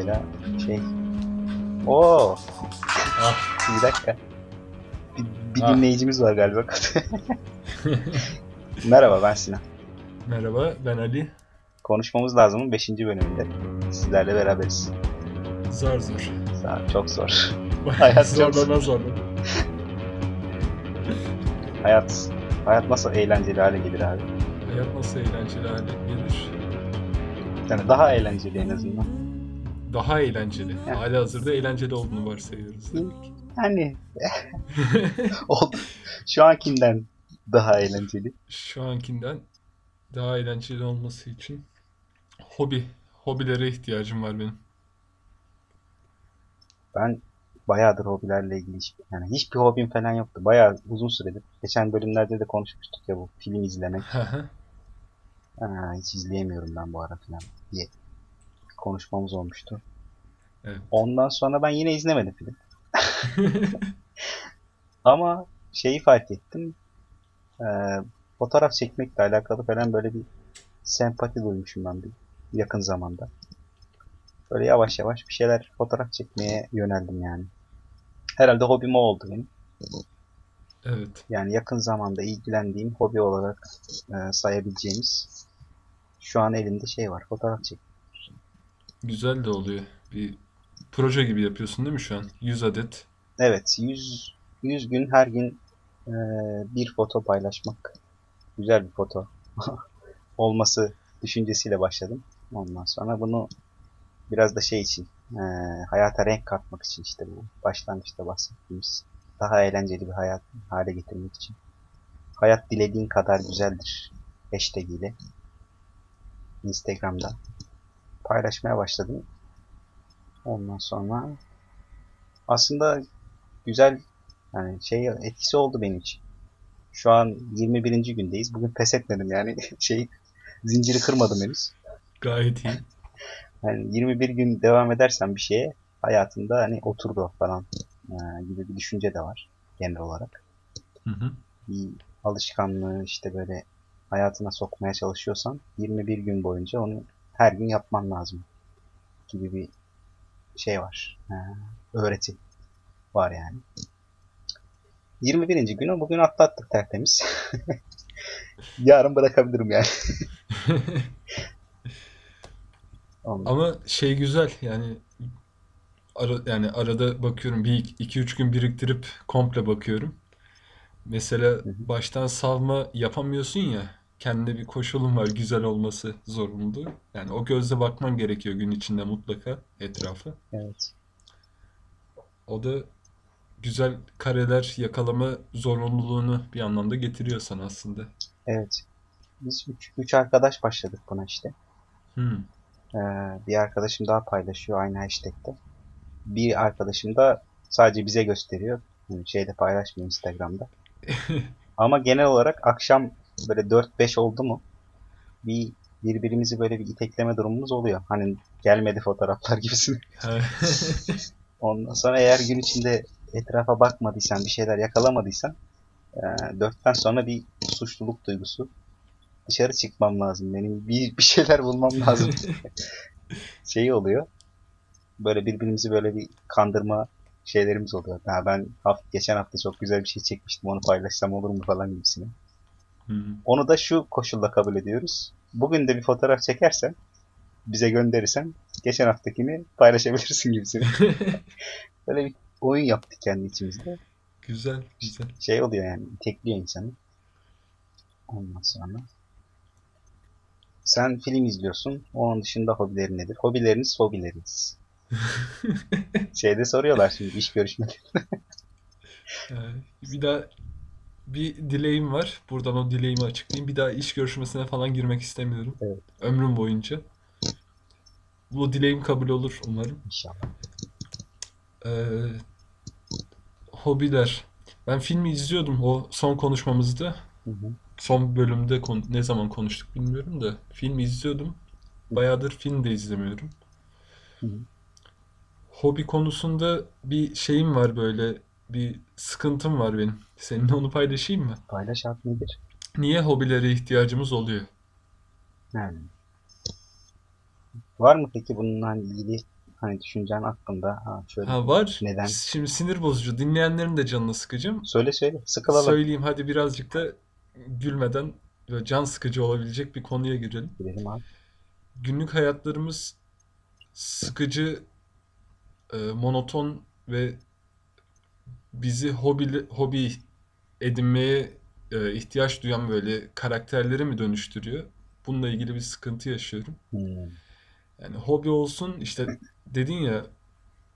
mesela şey. Oo, Ah, bir dakika. Bir, bir Ah. dinleyicimiz var galiba. Merhaba ben Sinan. merhaba ben Ali. Konuşmamız lazımın 5. bölümünde. Sizlerle beraberiz. Zor zor. Ol, çok zor. Hayat zorlana zorlana. Hayat hayat nasıl eğlenceli hale gelir abi? Hayat nasıl eğlenceli hale gelir? Yani daha eğlenceli en azından. Daha eğlenceli. Evet. Hali hazırda eğlenceli olduğunu varsayıyoruz ki. Hani o, şu ankinden daha eğlenceli. Şu ankinden daha eğlenceli olması için hobi, hobilere ihtiyacım var benim. Ben bayağıdır hobilerle ilgili hiç, yani hiçbir hobim falan yoktu. Bayağı uzun süredir. Geçen bölümlerde de konuşmuştuk ya bu film izlemek. Ha, hiç izleyemiyorum ben bu ara falan diye konuşmamız olmuştu. Evet. Ondan sonra ben yine izlemedim film. Ama şeyi fark ettim. Ee, fotoğraf çekmekle alakalı falan böyle bir sempati duymuşum ben bir yakın zamanda. Böyle yavaş yavaş bir şeyler fotoğraf çekmeye yöneldim yani. Herhalde hobim o oldu benim. Evet. Yani yakın zamanda ilgilendiğim hobi olarak e, sayabileceğimiz şu an elimde şey var. Fotoğraf çek. Güzel de oluyor. Bir proje gibi yapıyorsun değil mi şu an? 100 adet. Evet, 100 100 gün her gün e, bir foto paylaşmak. Güzel bir foto olması düşüncesiyle başladım. Ondan sonra bunu biraz da şey için, e, hayata renk katmak için işte bu başlangıçta bahsettiğimiz daha eğlenceli bir hayat hale getirmek için. Hayat dilediğin kadar güzeldir hashtag ile Instagram'da paylaşmaya başladım. Ondan sonra aslında güzel yani şey etkisi oldu benim için. Şu an 21. gündeyiz. Bugün pes etmedim yani şey zinciri kırmadım henüz. Gayet iyi. Yani 21 gün devam edersen bir şeye hayatında hani oturdu falan ee, gibi bir düşünce de var genel olarak. Hı hı. Bir alışkanlığı işte böyle hayatına sokmaya çalışıyorsan 21 gün boyunca onu her gün yapman lazım gibi bir şey var. Ee, öğreti var yani. 21. günü bugün atlattık tertemiz. Yarın bırakabilirim yani. Ama şey güzel yani ara, yani arada bakıyorum bir iki üç gün biriktirip komple bakıyorum. Mesela baştan savma yapamıyorsun ya kendine bir koşulun var güzel olması zorunlu. Yani o gözle bakman gerekiyor gün içinde mutlaka etrafa. Evet. O da güzel kareler yakalama zorunluluğunu bir anlamda getiriyor sana aslında. Evet. Biz üç, üç arkadaş başladık buna işte. Hmm. Ee, bir arkadaşım daha paylaşıyor aynı hashtag'te. Bir arkadaşım da sadece bize gösteriyor. Yani şeyde paylaşmıyor Instagram'da. Ama genel olarak akşam böyle 4-5 oldu mu bir birbirimizi böyle bir itekleme durumumuz oluyor. Hani gelmedi fotoğraflar gibisini. Ondan sonra eğer gün içinde etrafa bakmadıysan, bir şeyler yakalamadıysan e, dörtten sonra bir suçluluk duygusu. Dışarı çıkmam lazım. Benim bir, bir şeyler bulmam lazım. Şeyi oluyor. Böyle birbirimizi böyle bir kandırma şeylerimiz oluyor. Ha ben hafta, geçen hafta çok güzel bir şey çekmiştim. Onu paylaşsam olur mu falan gibisine. Hmm. Onu da şu koşulla kabul ediyoruz. Bugün de bir fotoğraf çekersen bize gönderirsen geçen haftakini paylaşabilirsin gibisine. Böyle bir oyun yaptık kendi içimizde. Güzel, güzel. Şey oluyor yani tekliyor insanı. Ondan sonra. Sen film izliyorsun. Onun dışında hobilerin nedir? Hobileriniz hobileriniz. Şeyde soruyorlar şimdi iş görüşmeleri. Ee, Bir daha bir dileğim var. Buradan o dileğimi açıklayayım. Bir daha iş görüşmesine falan girmek istemiyorum. Evet. Ömrüm boyunca. Bu dileğim kabul olur umarım. İnşallah. Ee, hobiler. Ben filmi izliyordum o son konuşmamızda. Hı hı. Son bölümde kon- ne zaman konuştuk bilmiyorum da filmi izliyordum. Bayağıdır film de izlemiyorum. Hı hı. Hobi konusunda bir şeyim var böyle bir sıkıntım var benim. Seninle onu paylaşayım mı? Paylaş abi nedir? Niye hobilere ihtiyacımız oluyor? Yani. Var mı peki bununla ilgili Hani düşüncen aklında ha şöyle Ha var. neden? Şimdi sinir bozucu. Dinleyenlerin de canını sıkacağım. Söyle söyle. Sıkılalım. Söyleyeyim hadi birazcık da gülmeden ve can sıkıcı olabilecek bir konuya girelim. Gidelim abi. Günlük hayatlarımız sıkıcı, e, monoton ve bizi hobi, hobi edinmeye e, ihtiyaç duyan böyle karakterlere mi dönüştürüyor? Bununla ilgili bir sıkıntı yaşıyorum. Hmm. Yani hobi olsun işte dedin ya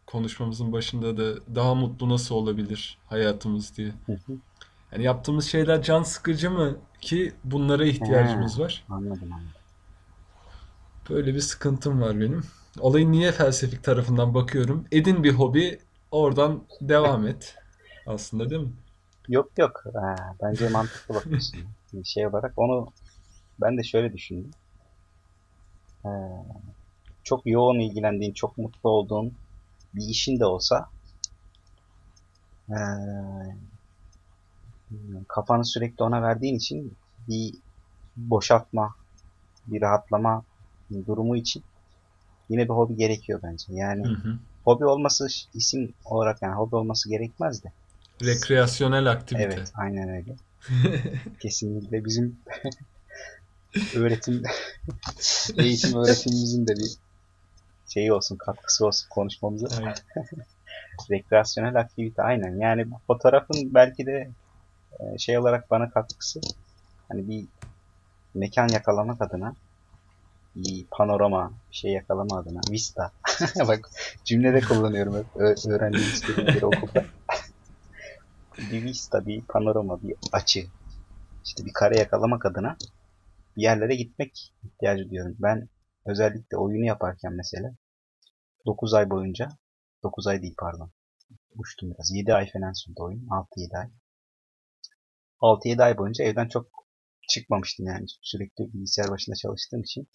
konuşmamızın başında da daha mutlu nasıl olabilir hayatımız diye. Yani yaptığımız şeyler can sıkıcı mı ki bunlara ihtiyacımız var. Anladım anladım. Böyle bir sıkıntım var benim. Olayın niye felsefik tarafından bakıyorum. Edin bir hobi, oradan devam et. Aslında değil mi? Yok yok. Ha, bence mantıklı bakıyorsun. Bir şey olarak onu ben de şöyle düşündüm. Ee, çok yoğun ilgilendiğin, çok mutlu olduğun bir işin de olsa ee, kafanı sürekli ona verdiğin için bir boşaltma, bir rahatlama durumu için yine bir hobi gerekiyor bence. Yani Hı hı. hobi olması isim olarak yani hobi olması gerekmez de. Rekreasyonel aktivite. Evet, aynen öyle. Kesinlikle bizim öğretim eğitim öğretimimizin de bir şeyi olsun, katkısı olsun konuşmamıza. Aynen. Rekreasyonel aktivite aynen. Yani bu fotoğrafın belki de e, şey olarak bana katkısı hani bir mekan yakalamak adına bir panorama bir şey yakalama adına vista. Bak cümlede kullanıyorum hep Ö- öğrendiğim istediğimleri okulda. Bir vista, bir panorama, bir açı. İşte bir kare yakalamak adına bir yerlere gitmek ihtiyacı duyuyorum. Ben özellikle oyunu yaparken mesela 9 ay boyunca 9 ay değil pardon. Uçtum biraz. 7 ay falan sürdü oyun. 6-7 ay. 6-7 ay boyunca evden çok çıkmamıştım yani. Sürekli bilgisayar başında çalıştığım için.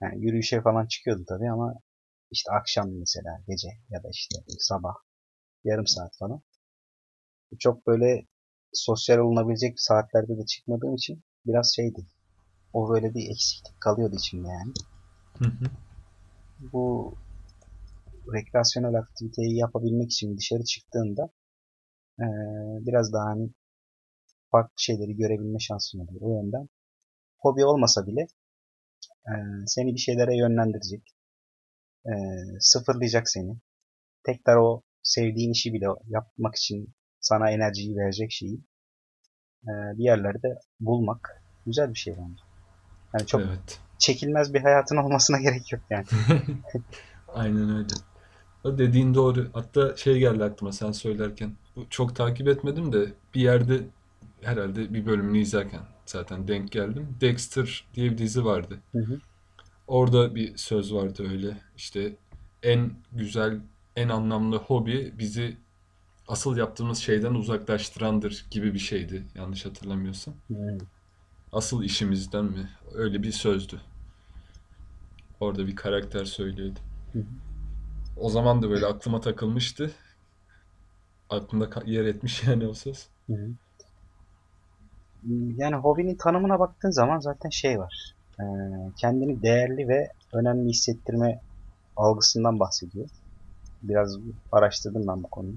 Yani yürüyüşe falan çıkıyordu tabii ama işte akşam mesela gece ya da işte sabah yarım saat falan. Çok böyle sosyal olunabilecek saatlerde de çıkmadığım için biraz şeydi. O böyle bir eksiklik kalıyordu içimde yani. Hı hı. Bu rekreasyonel aktiviteyi yapabilmek için dışarı çıktığında eee, biraz daha hani farklı şeyleri görebilme şansın oluyor. O yönden hobi olmasa bile eee, seni bir şeylere yönlendirecek. eee, sıfırlayacak seni. Tekrar o sevdiğin işi bile yapmak için sana enerjiyi verecek şeyi eee, bir yerlerde bulmak güzel bir şey bence. Yani çok Evet. çekilmez bir hayatın olmasına gerek yok yani. Aynen öyle. O dediğin doğru. Hatta şey geldi aklıma sen söylerken. Bu çok takip etmedim de bir yerde herhalde bir bölümünü izlerken zaten denk geldim. Dexter diye bir dizi vardı. Hı hı. Orada bir söz vardı öyle. İşte en güzel, en anlamlı hobi bizi asıl yaptığımız şeyden uzaklaştırandır gibi bir şeydi. Yanlış hatırlamıyorsam. Hmm. Asıl işimizden mi? Öyle bir sözdü. Orada bir karakter söylüyordu. Hı hı. O zaman da böyle aklıma takılmıştı. Aklımda yer etmiş yani o söz. Hı hı. Yani hobinin tanımına baktığın zaman zaten şey var. Ee, kendini değerli ve önemli hissettirme algısından bahsediyor. Biraz araştırdım ben bu konuyu.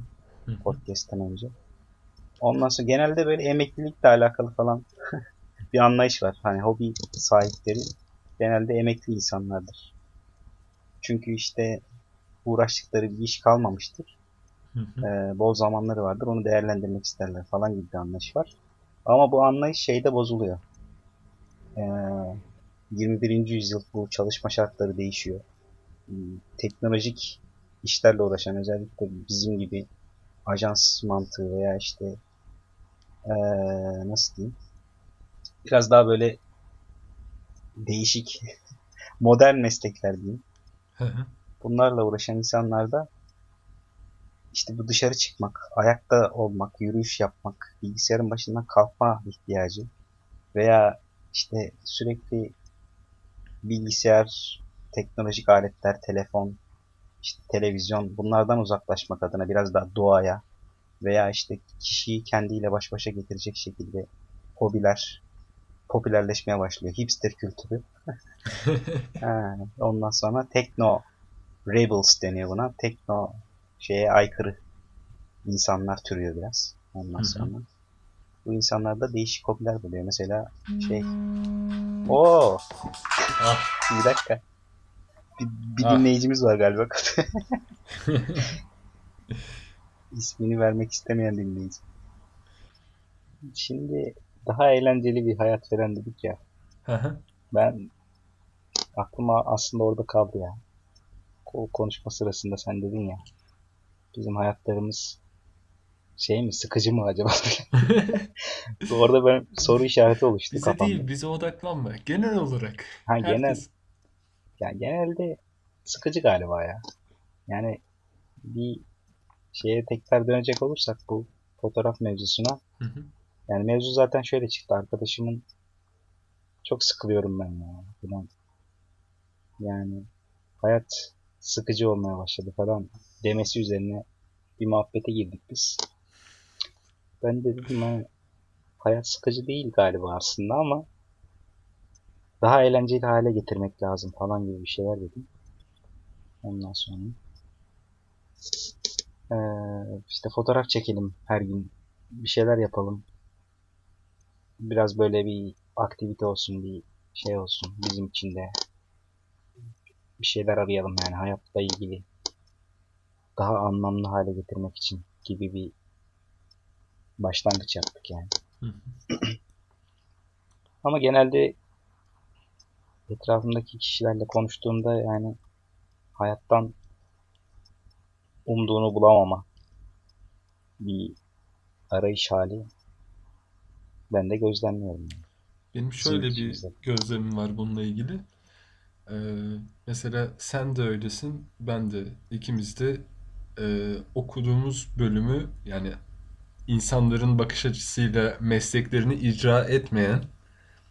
Podcast'ten önce. Ondan sonra genelde böyle emeklilikle alakalı falan bir anlayış var. Hani hobi sahipleri genelde emekli insanlardır. Çünkü işte uğraştıkları bir iş kalmamıştır. Hı hı. Ee, bol zamanları vardır. Onu değerlendirmek isterler falan gibi bir anlayış var. Ama bu anlayış şeyde bozuluyor. Ee, 21. yüzyıl bu çalışma şartları değişiyor. Hmm, Teknolojik işlerle uğraşan özellikle bizim gibi ajans mantığı veya işte ee, nasıl diyeyim biraz daha böyle değişik modern meslekler diyeyim. Hı hı. Bunlarla uğraşan insanlarda işte bu dışarı çıkmak, ayakta olmak, yürüyüş yapmak, bilgisayarın başından kalkma ihtiyacı veya işte sürekli bilgisayar, teknolojik aletler, telefon, işte televizyon bunlardan uzaklaşmak adına biraz daha doğaya veya işte kişiyi kendiyle baş başa getirecek şekilde hobiler popülerleşmeye başlıyor. Hipster kültürü. Ondan sonra tekno rebels deniyor buna. Tekno şeye aykırı insanlar türüyor biraz. Ondan sonra. Bu insanlarda değişik hobiler buluyor. Mesela şey Oo, Ah, bir dakika. Bir, bir Ah. dinleyicimiz var galiba. İsmini vermek istemeyen dinleyici. Şimdi daha eğlenceli bir hayat veren dedik ya. Ben aklıma aslında orada kaldı ya. O konuşma sırasında sen dedin ya. Bizim hayatlarımız şey mi sıkıcı mı acaba? orada ben soru işareti oluştu Bize kafamda. değil, bize odaklanma. Genel olarak. Ha genel Herkes. Ya genelde sıkıcı galiba ya. Yani bir şeye tekrar dönecek olursak bu fotoğraf mevzusuna Hı hı. yani mevzu zaten şöyle çıktı arkadaşımın çok sıkılıyorum ben ya falan. Yani hayat sıkıcı olmaya başladı falan demesi üzerine bir muhabbete girdik biz. Ben de dedim ha, hayat sıkıcı değil galiba aslında ama daha eğlenceli hale getirmek lazım falan gibi bir şeyler dedim. Ondan sonra eee, işte fotoğraf çekelim her gün bir şeyler yapalım. Biraz böyle bir aktivite olsun, bir şey olsun bizim için de bir şeyler arayalım yani hayatla ilgili daha anlamlı hale getirmek için gibi bir başlangıç yaptık yani. Ama genelde etrafımdaki kişilerle konuştuğumda yani hayattan umduğunu bulamama bir arayış hali ben de gözlemliyorum. yani. Benim şöyle bir gözlemim var bununla ilgili. Ee, mesela sen de öylesin, ben de ikimiz de e, okuduğumuz bölümü yani insanların bakış açısıyla mesleklerini icra etmeyen,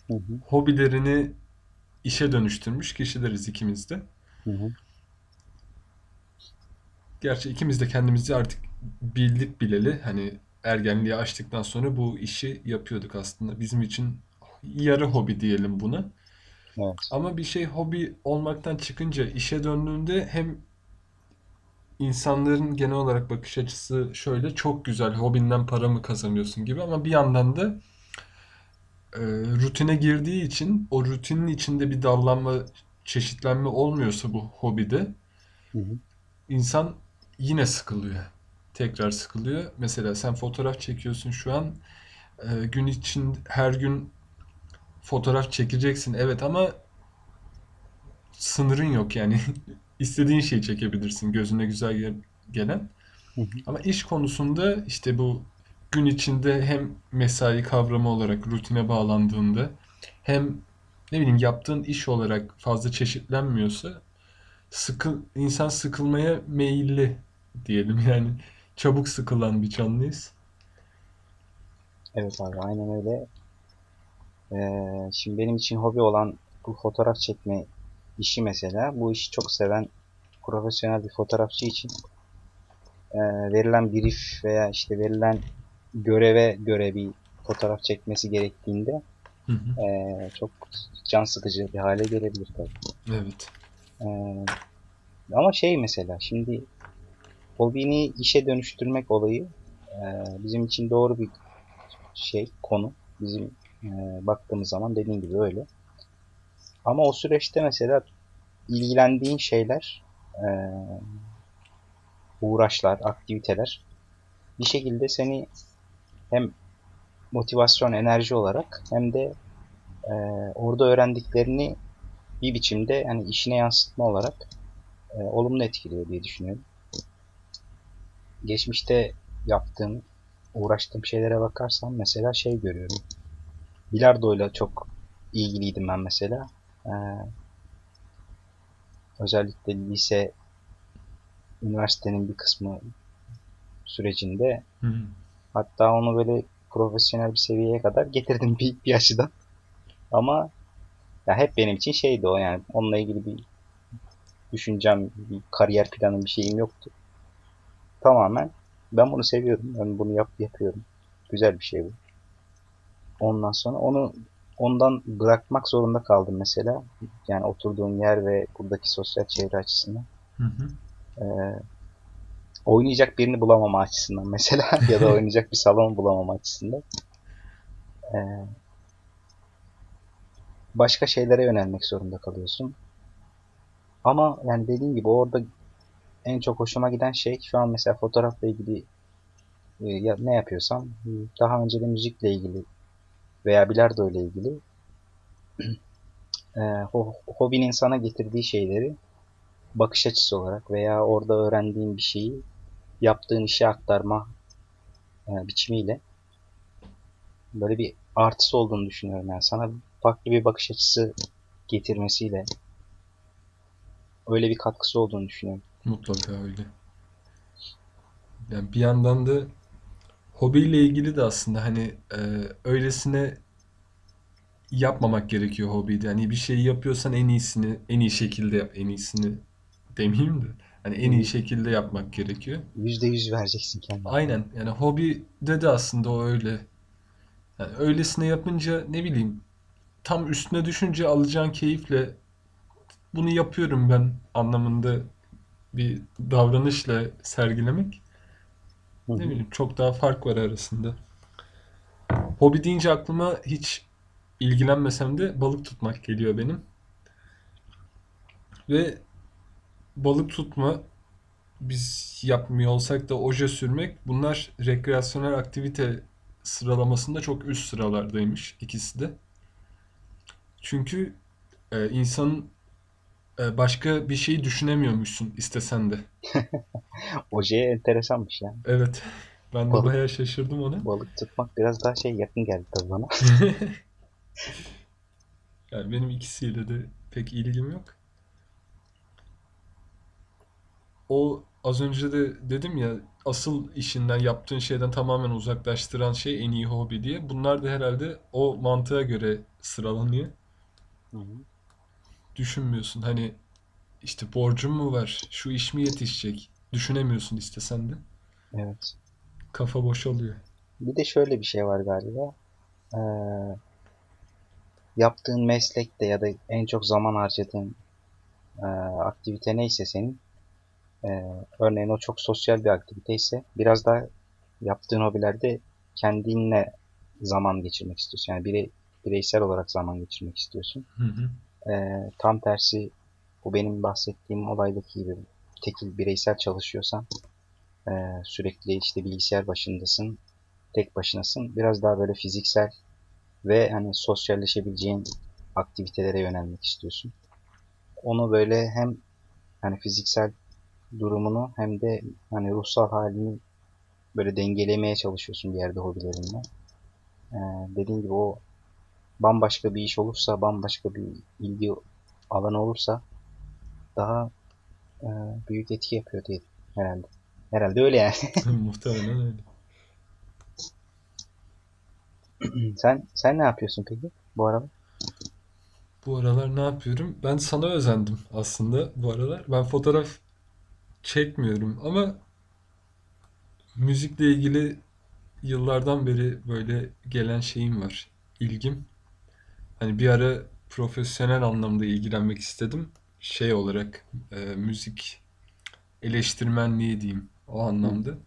Hı hı, hobilerini işe dönüştürmüş kişileriz ikimiz de. hı hı, Gerçi ikimiz de kendimizi artık bildik bileli hani ergenliği aştıktan sonra bu işi yapıyorduk aslında. Bizim için yarı hobi diyelim buna. evet. Ama bir şey hobi olmaktan çıkınca işe döndüğünde hem insanların genel olarak bakış açısı şöyle çok güzel hobinden para mı kazanıyorsun gibi ama bir yandan da e, rutine girdiği için o rutinin içinde bir dallanma, çeşitlenme olmuyorsa bu hobide Hı hı, insan yine sıkılıyor. Tekrar sıkılıyor. Mesela sen fotoğraf çekiyorsun şu an. e, gün için her gün fotoğraf çekeceksin. Evet ama sınırın yok yani. İstediğin şeyi çekebilirsin gözüne güzel gel- gelen. hı hı. Ama iş konusunda işte bu gün içinde hem mesai kavramı olarak rutine bağlandığında hem ne bileyim yaptığın iş olarak fazla çeşitlenmiyorsa sıkıl insan sıkılmaya meyilli diyelim yani çabuk sıkılan bir canlıyız. Evet abi aynen öyle. Ee, şimdi benim için hobi olan bu fotoğraf çekme işi mesela bu işi çok seven profesyonel bir fotoğrafçı için e, verilen brief veya işte verilen göreve göre bir fotoğraf çekmesi gerektiğinde Hı hı. e, çok can sıkıcı bir hale gelebilir tabii. Evet. Ee, ama şey mesela şimdi hobini işe dönüştürmek olayı e, bizim için doğru bir şey konu. Bizim e, baktığımız zaman dediğim gibi öyle. Ama o süreçte mesela ilgilendiğin şeyler, e, uğraşlar, aktiviteler bir şekilde seni hem motivasyon, enerji olarak hem de e, orada öğrendiklerini bir biçimde hani işine yansıtma olarak e, olumlu etkiliyor diye düşünüyorum. Geçmişte yaptığım, uğraştığım şeylere bakarsam mesela şey görüyorum. Bilardoyla çok ilgiliydim ben mesela. Ee, özellikle lise, üniversitenin bir kısmı sürecinde hı. Hatta onu böyle profesyonel bir seviyeye kadar getirdim bir, bir açıdan. Ama ya hep benim için şeydi o yani onunla ilgili bir düşüncem, bir kariyer planım bir şeyim yoktu. Tamamen ben bunu seviyorum. Ben bunu yap yapıyorum. Güzel bir şey bu. Ondan sonra onu ondan bırakmak zorunda kaldım mesela. Yani oturduğum yer ve buradaki sosyal çevre açısından. Hı hı. Ee, oynayacak birini bulamama açısından mesela ya da oynayacak bir salon bulamama açısından. Ee, başka şeylere yönelmek zorunda kalıyorsun. Ama yani dediğim gibi orada en çok hoşuma giden şey şu an mesela fotoğrafla ilgili ya, ne yapıyorsam daha önce de müzikle ilgili veya bilardo ile ilgili e, ho, hobinin sana getirdiği şeyleri bakış açısı olarak veya orada öğrendiğin bir şeyi yaptığın işe aktarma e, biçimiyle böyle bir artısı olduğunu düşünüyorum. Yani sana farklı bir bakış açısı getirmesiyle öyle bir katkısı olduğunu düşünüyorum. Mutlaka öyle. Yani bir yandan da hobiyle ilgili de aslında hani e, öylesine yapmamak gerekiyor hobide. Hani bir şeyi yapıyorsan en iyisini, en iyi şekilde yap. En iyisini demeyeyim de. Hani en iyi şekilde yapmak gerekiyor. Yüzde yüz vereceksin kendine. Aynen. Yani hobide de aslında o öyle. Yani öylesine yapınca ne bileyim tam üstüne düşünce alacağın keyifle bunu yapıyorum ben anlamında bir davranışla sergilemek Hı hı. ne bileyim çok daha fark var arasında. Hobi deyince aklıma hiç ilgilenmesem de balık tutmak geliyor benim. Ve balık tutma biz yapmıyor olsak da oje sürmek bunlar rekreasyonel aktivite sıralamasında çok üst sıralardaymış ikisi de. Çünkü e, insanın e, başka bir şeyi düşünemiyormuşsun istesen de. Ojeye enteresanmış ya. Evet. Ben de Balık, bayağı şaşırdım ona. balık tutmak biraz daha şey yakın geldi tabii bana. Yani benim ikisiyle de pek ilgim yok. O az önce de dedim ya asıl işinden yaptığın şeyden tamamen uzaklaştıran şey en iyi hobi diye. Bunlar da herhalde o mantığa göre sıralanıyor. Hı hı. Düşünmüyorsun hani işte borcum mu var, şu iş mi yetişecek? Düşünemiyorsun istesen de. Evet. Kafa boşalıyor. Bir de şöyle bir şey var galiba. Ee, yaptığın meslekte ya da en çok zaman harcadığın e, aktivite neyse senin e, örneğin o çok sosyal bir aktivite ise biraz daha yaptığın hobilerde kendinle zaman geçirmek istiyorsun. Yani birey, bireysel olarak zaman geçirmek istiyorsun. Hı hı. E, tam tersi bu benim bahsettiğim olaydaki gibi tekil bireysel çalışıyorsan e, sürekli işte bilgisayar başındasın, tek başınasın. Biraz daha böyle fiziksel ve hani sosyalleşebileceğin aktivitelere yönelmek istiyorsun. Onu böyle hem hani fiziksel durumunu hem de hani ruhsal halini böyle dengelemeye çalışıyorsun bir yerde hobilerinle. Ee, dediğim gibi o bambaşka bir iş olursa, bambaşka bir ilgi alanı olursa daha e, büyük etki yapıyor diye herhalde. Herhalde öyle yani. Muhtemelen öyle. Sen sen ne yapıyorsun peki bu arada? Bu aralar ne yapıyorum? Ben sana özendim aslında bu aralar. Ben fotoğraf çekmiyorum ama müzikle ilgili yıllardan beri böyle gelen şeyim var. İlgim. Hani bir ara profesyonel anlamda ilgilenmek istedim. Şey olarak e, müzik eleştirmenliği diyeyim o Hı anlamda.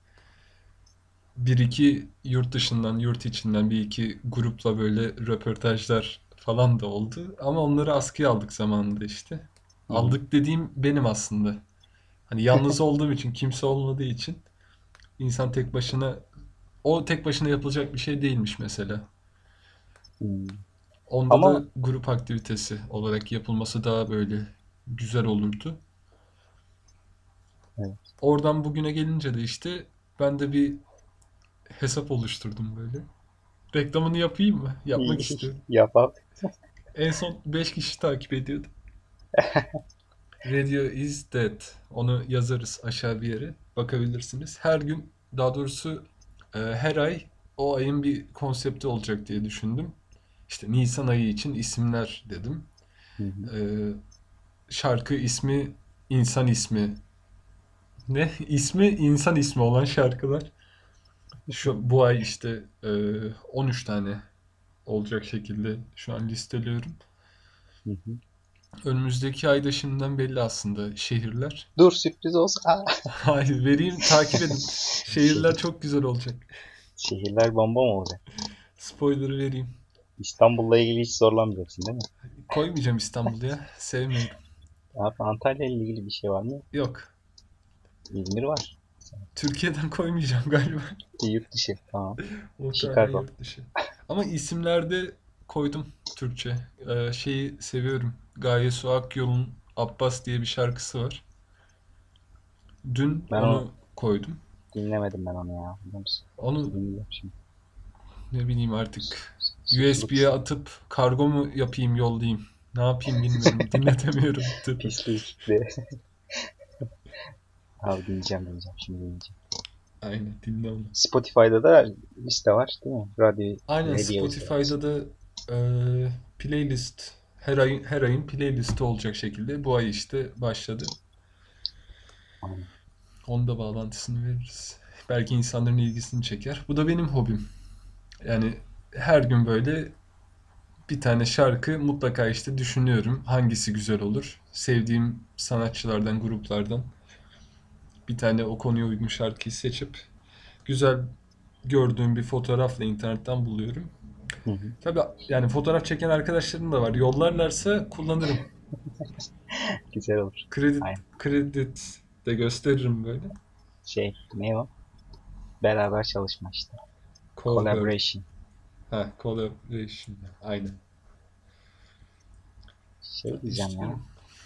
Bir iki yurt dışından, yurt içinden bir iki grupla böyle röportajlar falan da oldu. Ama onları askıya aldık zamanında işte. hı. Aldık dediğim benim aslında. Hani yalnız olduğum için, kimse olmadığı için insan tek başına o tek başına yapılacak bir şey değilmiş mesela. Hmm. Onda Ama da grup aktivitesi olarak yapılması daha böyle güzel olurdu. evet. Oradan bugüne gelince de işte ben de bir hesap oluşturdum böyle. Reklamını yapayım mı? Yapmak istiyorum. Yap. En son 5 kişi takip ediyordu. Radio is Dead. Onu yazarız aşağı bir yere. Bakabilirsiniz. Her gün, daha doğrusu e, her ay o ayın bir konsepti olacak diye düşündüm. İşte Nisan ayı için isimler dedim. Hı hı. E, şarkı ismi, insan ismi. Ne? İsmi insan ismi olan şarkılar. Şu bu ay işte e, 13 tane olacak şekilde şu an listeliyorum. Hı hı. Önümüzdeki ayda şimdiden belli aslında şehirler. Dur sürpriz olsun. Hayır vereyim takip edin. Şehirler çok güzel olacak. Şehirler bomba mı olacak? Spoiler'ı vereyim. İstanbul'la ilgili hiç zorlanmayacaksın değil mi? Koymayacağım İstanbul'u ya. Sevmiyorum. Abi Antalya ile ilgili bir şey var mı? Yok. İzmir var. Türkiye'den koymayacağım galiba. Yurt dışı. Tamam. Chicago. yurt dışı. Ama isimlerde koydum Türkçe. Ee, şeyi seviyorum. Gaye Su Akyol'un Abbas diye bir şarkısı var. Dün Ben onu onu- koydum. Dinlemedim ben onu ya. Onu ne bileyim artık USB'ye atıp kargo mu yapayım yollayayım. Ne yapayım bilmiyorum. Dinletemiyorum. Pislik. Abi dinleyeceğim dinleyeceğim. Şimdi dinleyeceğim. Aynen dinle onu. Spotify'da da liste var değil mi? Radyo, Aynen Spotify'da da e, playlist her ayın her ayın playlisti olacak şekilde bu ay işte başladı. Onun da bağlantısını veririz. Belki insanların ilgisini çeker. Bu da benim hobim. Yani her gün böyle bir tane şarkı mutlaka işte düşünüyorum. Hangisi güzel olur? Sevdiğim sanatçılardan, gruplardan bir tane o konuya uygun şarkıyı seçip güzel gördüğüm bir fotoğrafla internetten buluyorum. Hı hı. Tabii yani fotoğraf çeken arkadaşlarım da var. Yollarlarsa kullanırım. Güzel olur. Kredi Aynen. kredi de gösteririm böyle. Şey ne o? Beraber çalışma işte. Collab- Collaboration. Ha, collaboration. Aynen. Şey diyeceğim ya.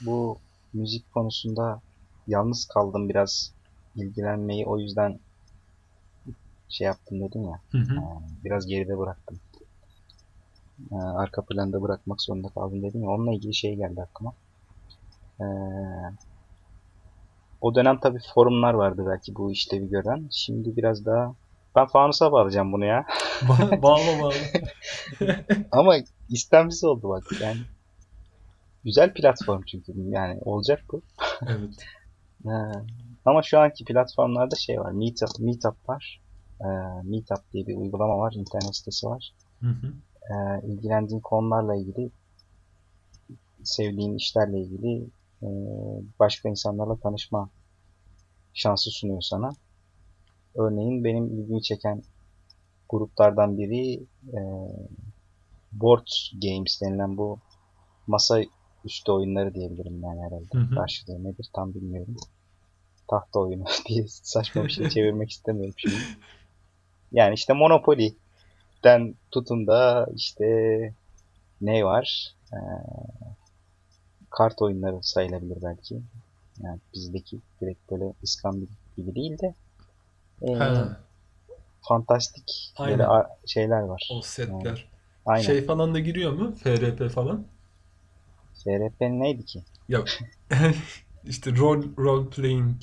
Bu müzik konusunda yalnız kaldım biraz ilgilenmeyi o yüzden şey yaptım dedim ya. Hı hı. Ee, Biraz geride bıraktım. Ee, Arka planda bırakmak zorunda kaldım dedim ya. Onunla ilgili şey geldi aklıma. Ee, O dönem tabii forumlar vardı belki bu işlevi gören. Şimdi biraz daha ben fanusa bağlayacağım bunu ya. Ba- bağla bağla. Ama istemsiz oldu bak yani. Güzel platform çünkü yani olacak bu. Evet. Ee, ama şu anki platformlarda şey var. Meetup, Meetup var. Ee, Meetup diye bir uygulama var. internet sitesi var. Hı hı. Ee, ilgilendiğin konularla ilgili sevdiğin işlerle ilgili e, başka insanlarla tanışma şansı sunuyor sana. Örneğin benim ilgimi çeken gruplardan biri e, Board Games denilen bu masa üstü oyunları diyebilirim yani herhalde. Hı hı. Karşılığı nedir tam bilmiyorum. Tahta oyunu diye saçma bir şey çevirmek istemiyorum şimdi. Yani işte Monopoly'den tutun da işte ne var? Ee, kart oyunları sayılabilir belki. Yani bizdeki direkt böyle İslam gibi değil de Ha, fantastik böyle Aynen. a- şeyler var. o setler. Aynen. Şey falan da giriyor mu? FRP falan. FRP neydi ki? Ya işte role, role playing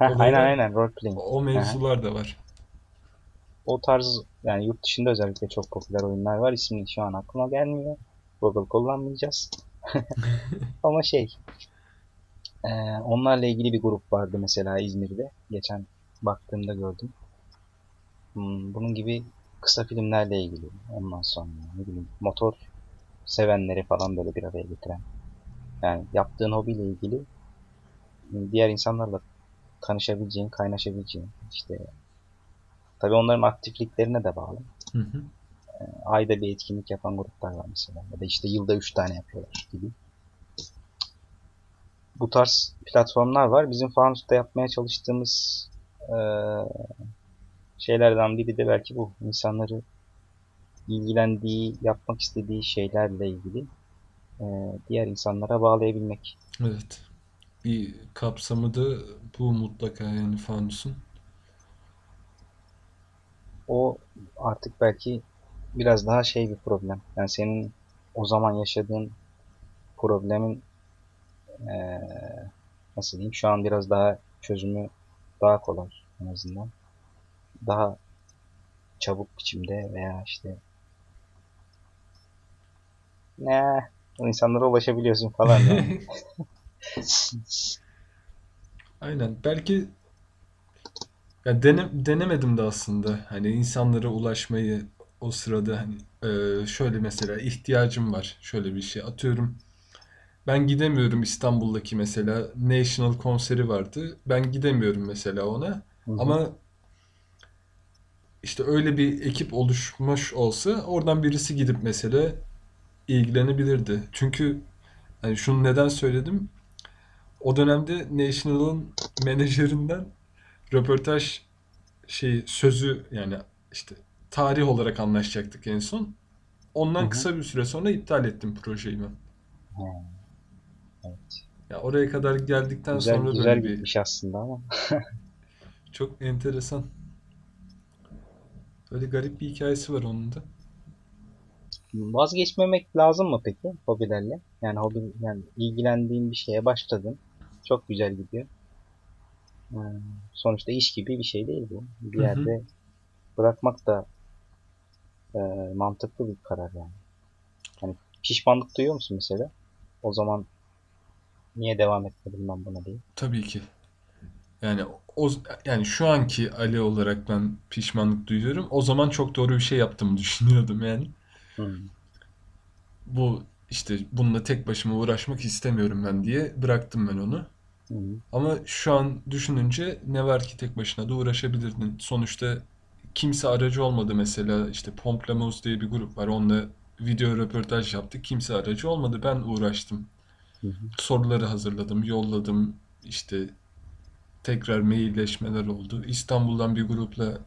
Olayı aynen aynen role playing. o mevzular da var. O tarz yani yurt dışında özellikle çok popüler oyunlar var. İsmi şu an aklıma gelmiyor. Google kullanmayacağız. Ama şey e, onlarla ilgili bir grup vardı mesela İzmir'de. Geçen baktığımda gördüm. Hmm, bunun gibi kısa filmlerle ilgili. Ondan sonra ne bileyim motor sevenleri falan böyle bir araya getiren. Yani yaptığın hobiyle ilgili diğer insanlarla tanışabileceğin, kaynaşabileceğin işte tabii onların aktifliklerine de bağlı. Hı hı. Ayda bir etkinlik yapan gruplar var mesela. Ya da işte yılda 3 tane yapıyorlar gibi. Bu tarz platformlar var. Bizim Fanus'ta yapmaya çalıştığımız eee, şeylerden biri de belki bu. İnsanları ilgilendiği, yapmak istediği şeylerle ilgili eee, diğer insanlara bağlayabilmek. Evet. Bir kapsamı da bu mutlaka yani fanusun. O artık belki biraz daha şey bir problem. Yani senin o zaman yaşadığın problemin eee, nasıl diyeyim şu an biraz daha çözümü daha kolay en azından. Daha çabuk biçimde veya işte ne o insanlara ulaşabiliyorsun falan. Aynen. Belki ya dene, denemedim de aslında. Hani insanlara ulaşmayı o sırada hani e, şöyle mesela ihtiyacım var. Şöyle bir şey atıyorum. Ben gidemiyorum İstanbul'daki mesela National konseri vardı. Ben gidemiyorum mesela ona. Hı hı. Ama işte öyle bir ekip oluşmuş olsa oradan birisi gidip mesela ilgilenebilirdi. Çünkü hani şunu neden söyledim? O dönemde National'ın menajerinden röportaj şey sözü yani işte tarih olarak anlaşacaktık en son. Ondan hı. kısa bir süre sonra iptal ettim projeyi ben. Evet. Ya oraya kadar geldikten Güzel sonra güzel böyle bir aslında ama. çok enteresan. Böyle garip bir hikayesi var onun da. Vazgeçmemek lazım mı peki hobilerle? Yani hobi yani ilgilendiğin bir şeye başladın. Çok güzel gidiyor. Ee, sonuçta iş gibi bir şey değil bu. Bir Hı hı. yerde bırakmak da e, mantıklı bir karar yani. Hani pişmanlık duyuyor musun mesela? O zaman niye devam etmedim ben buna diye. Tabii ki. Yani o yani şu anki Ali olarak ben pişmanlık duyuyorum. O zaman çok doğru bir şey yaptığımı düşünüyordum yani. Hmm. Bu işte bununla tek başıma uğraşmak istemiyorum ben diye bıraktım ben onu. Hı. Ama şu an düşününce ne var ki tek başına da uğraşabilirdin. Sonuçta kimse aracı olmadı mesela işte Pomplamoose diye bir grup var. Onunla video röportaj yaptık. Kimse aracı olmadı. Ben uğraştım. Hı hı. Soruları hazırladım, yolladım. İşte tekrar mailleşmeler oldu. İstanbul'dan bir grupla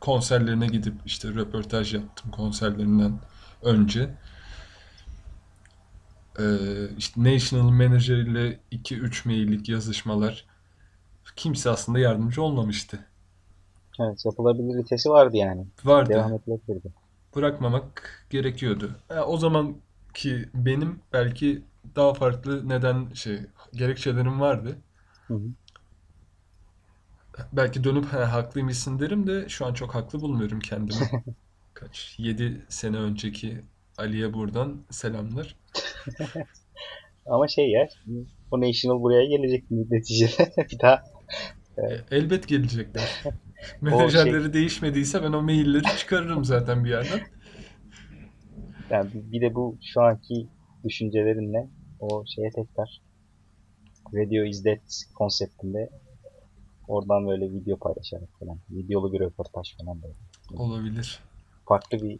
konserlerine gidip işte röportaj yaptım konserlerinden önce. Ee, işte National Manager ile 2-3 maillik yazışmalar. Kimse aslında yardımcı olmamıştı. Evet, yapılabiliritesi vardı yani. Vardı. Devam edilebilirdi. Bırakmamak gerekiyordu. O zamanki benim belki daha farklı neden şey gerekçelerim vardı. Hı hı. Belki dönüp ha, haklıymışsın derim de şu an çok haklı bulmuyorum kendimi. Kaç? 7 sene önceki Ali'ye buradan selamlar. Ama şey ya, bu National buraya gelecek neticede. Bir daha E, elbet gelecekler. o şey Menajerleri değişmediyse ben o mailleri çıkarırım zaten bir yerden. yani bir de bu şu anki düşüncelerinle o şeye tekrar Radio is Dead konseptinde oradan böyle video paylaşarak falan. Videolu bir röportaj falan böyle. Olabilir. Farklı bir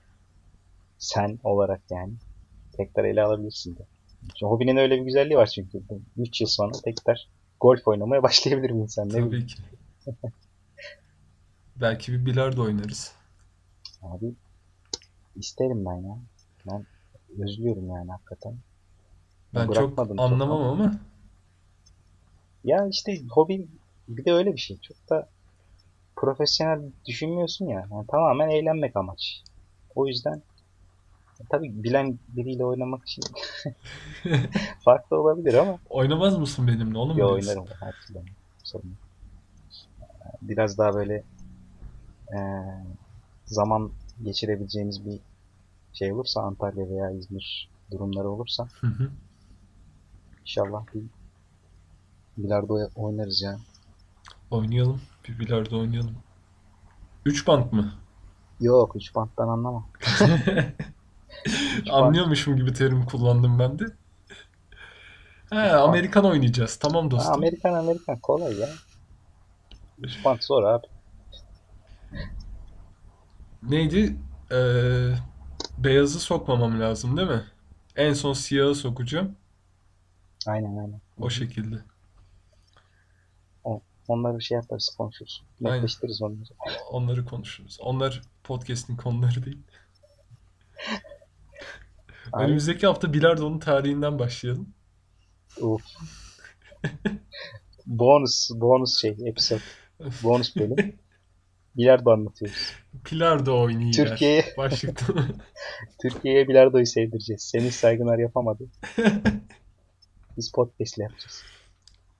sen olarak yani tekrar ele alabilirsin de. Şu hobinin öyle bir güzelliği var çünkü. 3 yıl sonra tekrar golf oynamaya başlayabilir bir insan ne bileyim. Tabii ki. Belki bir bilardo oynarız. Abi isterim ben ya. Ben özlüyorum yani hakikaten. Ben çok bırakmadım çok anlamam ama. ama Ya işte hobi bir de öyle bir şey. Çok da profesyonel düşünmüyorsun ya. Yani tamamen eğlenmek amaç. O yüzden tabii bilen biriyle oynamak için farklı olabilir ama oynamaz mısın benimle onu mu yo diyorsun? oynarım her türlü. Sorun yok. Biraz daha böyle eee, zaman geçirebileceğimiz bir şey olursa Antalya veya İzmir durumları olursa Hı hı. inşallah bir bilardo oynarız ya. Oynayalım. Bir bilardo oynayalım. 3 bant mı? Yok 3 banttan anlamam. 3 bant. Anlıyormuşum gibi terim kullandım ben de. He, 3 bant. Amerikan oynayacağız. Tamam Ha, dostum. Amerikan Amerikan kolay ya. 3 bant zor abi. Neydi? Ee, beyazı sokmamam lazım değil mi? En son siyahı sokacağım. Aynen aynen. O şekilde. O- Onları bir şey yaparız konuşuruz. Netleştiririz onları. Onları konuşuruz. Onlar podcast'in konuları değil. Önümüzdeki hafta bilardonun tarihinden başlayalım. uf. Bonus bonus şey episode. Bonus bölüm. Bilardo anlatıyoruz. Bilardo oynayıver. Türkiye'ye Başlıkta. Türkiye'ye bilardoyu sevdireceğiz. Semih Saygıner yapamadı. Biz podcast'le yapacağız.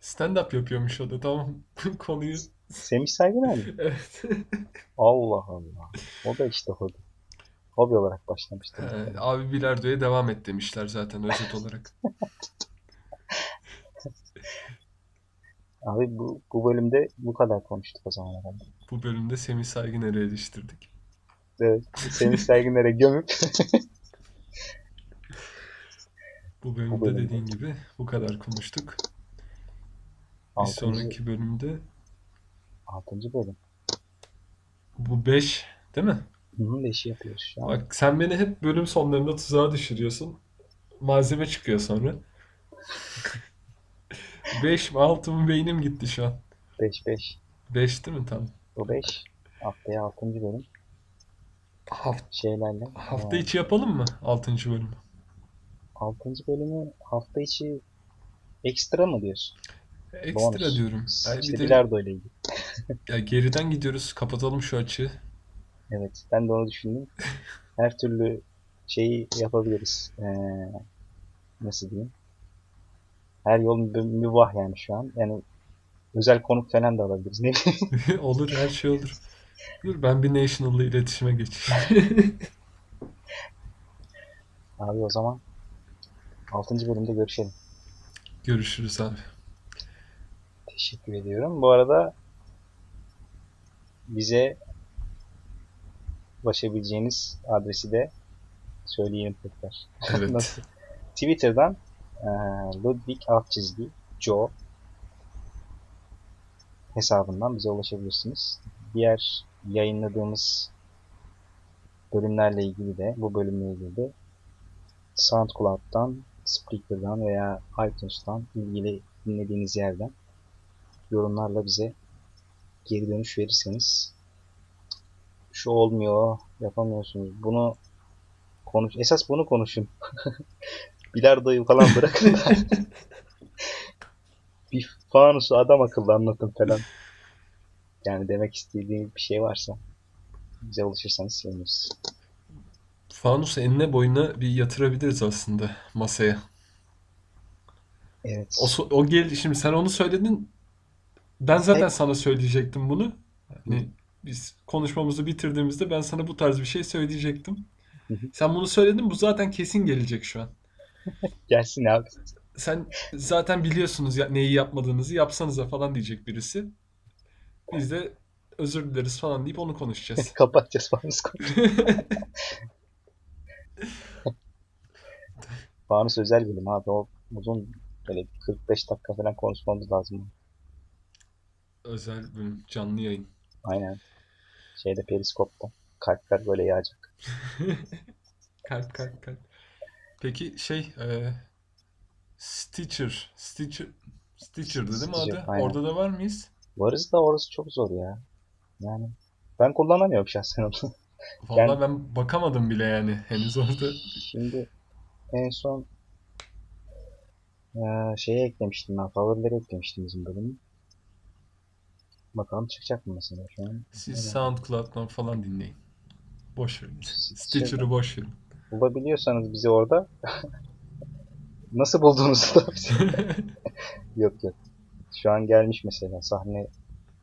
Stand-up yapıyormuş o da tamam. Konuyu. Semih Saygıner mi? Evet. Allah Allah. O da işte hobi. Hobi olarak başlamıştı. Ee, abi bilardoya devam et demişler zaten özet olarak. Abi bu, bu bölümde bu kadar konuştuk o zaman herhalde. Bu bölümde Semih Saygıner'i eleştirdik. Evet. Semih Saygıner'e gömüp Bu bölümde Bu bölümde. dediğin gibi bu kadar konuştuk. Bir Altıncı, sonraki bölümde altıncı bölüm. bu 5 değil mi? Hı hı, beşi yapıyoruz şu an. Bak sen beni hep bölüm sonlarında tuzağa düşürüyorsun. Malzeme çıkıyor sonra. 5 mi 6 mı beynim gitti şu an. Beş beş. 5 değil mi tam? Bu beş. Haftaya altıncı bölüm. Haft Şeylerle. hafta içi yapalım mı 6. bölümü? altıncı bölümü hafta içi ekstra mı diyorsun? Ekstra Bonus. diyorum. Ay İşte bir de bilardo ile ilgili. ya geriden gidiyoruz. Kapatalım şu açığı. Evet, ben de onu düşündüm. Her türlü şeyi yapabiliriz. Ee, nasıl diyeyim? Her yol mü- mübah yani şu an. Yani özel konuk falan da alabiliriz. Ne bileyim. Olur her şey olur. Dur ben bir National'la iletişime geçeyim. Abi o zaman 6. bölümde görüşelim. Görüşürüz abi. Teşekkür ediyorum. Bu arada bize ulaşabileceğiniz adresi de söyleyeyim tekrar. Evet. Nasıl? Twitter'dan e, Ludwig alt çizgi Joe hesabından bize ulaşabilirsiniz. Diğer yayınladığımız bölümlerle ilgili de bu bölümle ilgili de SoundCloud'dan, Spreaker'dan veya iTunes'tan ilgili dinlediğiniz yerden yorumlarla bize geri dönüş verirseniz şu olmuyor, yapamıyorsunuz. Bunu konuş. Esas bunu konuşun. Bilardoyu falan bırakın. bir fanusu adam akıllı anlatın falan. Yani demek istediğim bir şey varsa bize ulaşırsanız seviniriz. Fanusu enine boyuna bir yatırabiliriz aslında masaya. Evet. O, o gel şimdi sen onu söyledin. Ben zaten Evet. sana söyleyecektim bunu. Hani biz konuşmamızı bitirdiğimizde ben sana bu tarz bir şey söyleyecektim. Sen bunu söyledin. Bu zaten kesin gelecek şu an. Gelsin abi. Sen zaten biliyorsunuz ya, neyi yapmadığınızı yapsanıza falan diyecek birisi. Biz de özür dileriz falan deyip onu konuşacağız. Kapatacağız fanus konuş. Fanus özel bölüm abi. O uzun böyle 45 dakika falan konuşmamız lazım. Özel bölüm, canlı yayın. Aynen. Şeyde periskopta. Kalpler böyle yağacak. Kalp kalp kalp. Peki şey e, Stitcher. Stitcher Stitcher'dı değil mi Stitcher, adı? aynen. Orada da var mıyız? Varız da orası çok zor ya. Yani ben kullanamıyorum şahsen onu. Vallahi ben bakamadım bile yani henüz orada. Şimdi en son eee, şeye eklemiştim ben. Favorileri eklemiştim bizim bölümü. Bakalım çıkacak mı mesela şu an. Siz Evet. SoundCloud'dan falan dinleyin. Boş verin. Stitcher'ı boş verin. Bulabiliyorsanız bizi orada nasıl bulduğunuzu da bize- Yok yok. Şu an gelmiş mesela sahne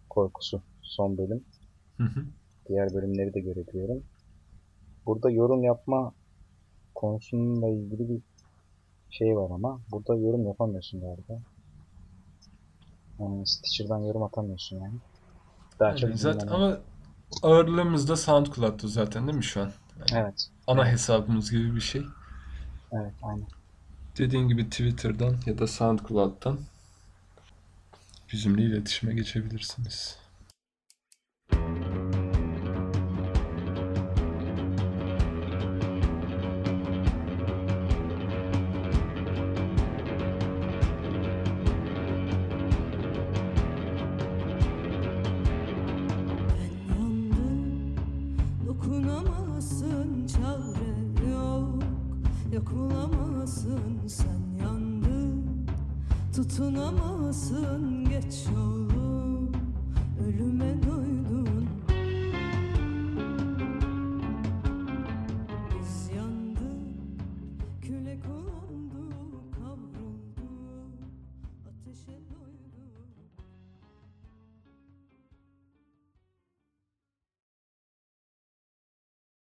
korkusu son bölüm. Hı hı. Diğer bölümleri de görebiliyorum. Burada yorum yapma konusununla ilgili bir şey var ama burada yorum yapamıyorsun galiba. Yani Stitcher'dan yorum atamıyorsun yani. Daha çok Yani zaten dinleme. ama ağırlığımız da SoundCloud'tu zaten değil mi şu an? Evet. Ana Evet. hesabımız gibi bir şey. Evet aynen. Dediğin gibi Twitter'dan ya da SoundCloud'dan bizimle iletişime geçebilirsiniz.